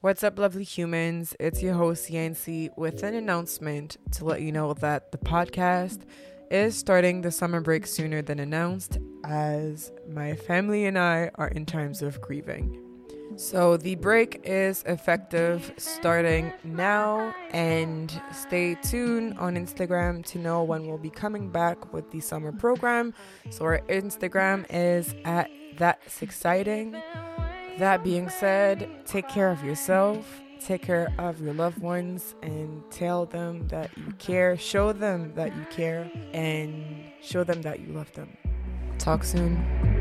What's up, lovely humans? It's your host, Yancy, with an announcement to let you know that the podcast is starting the summer break sooner than announced, as my family and I are in times of grieving. So, the break is effective starting now, and stay tuned on Instagram to know when we'll be coming back with the summer program. So, our Instagram is at That's Exciting. That being said, take care of yourself, take care of your loved ones, and tell them that you care. Show them that you care, and show them that you love them. Talk soon.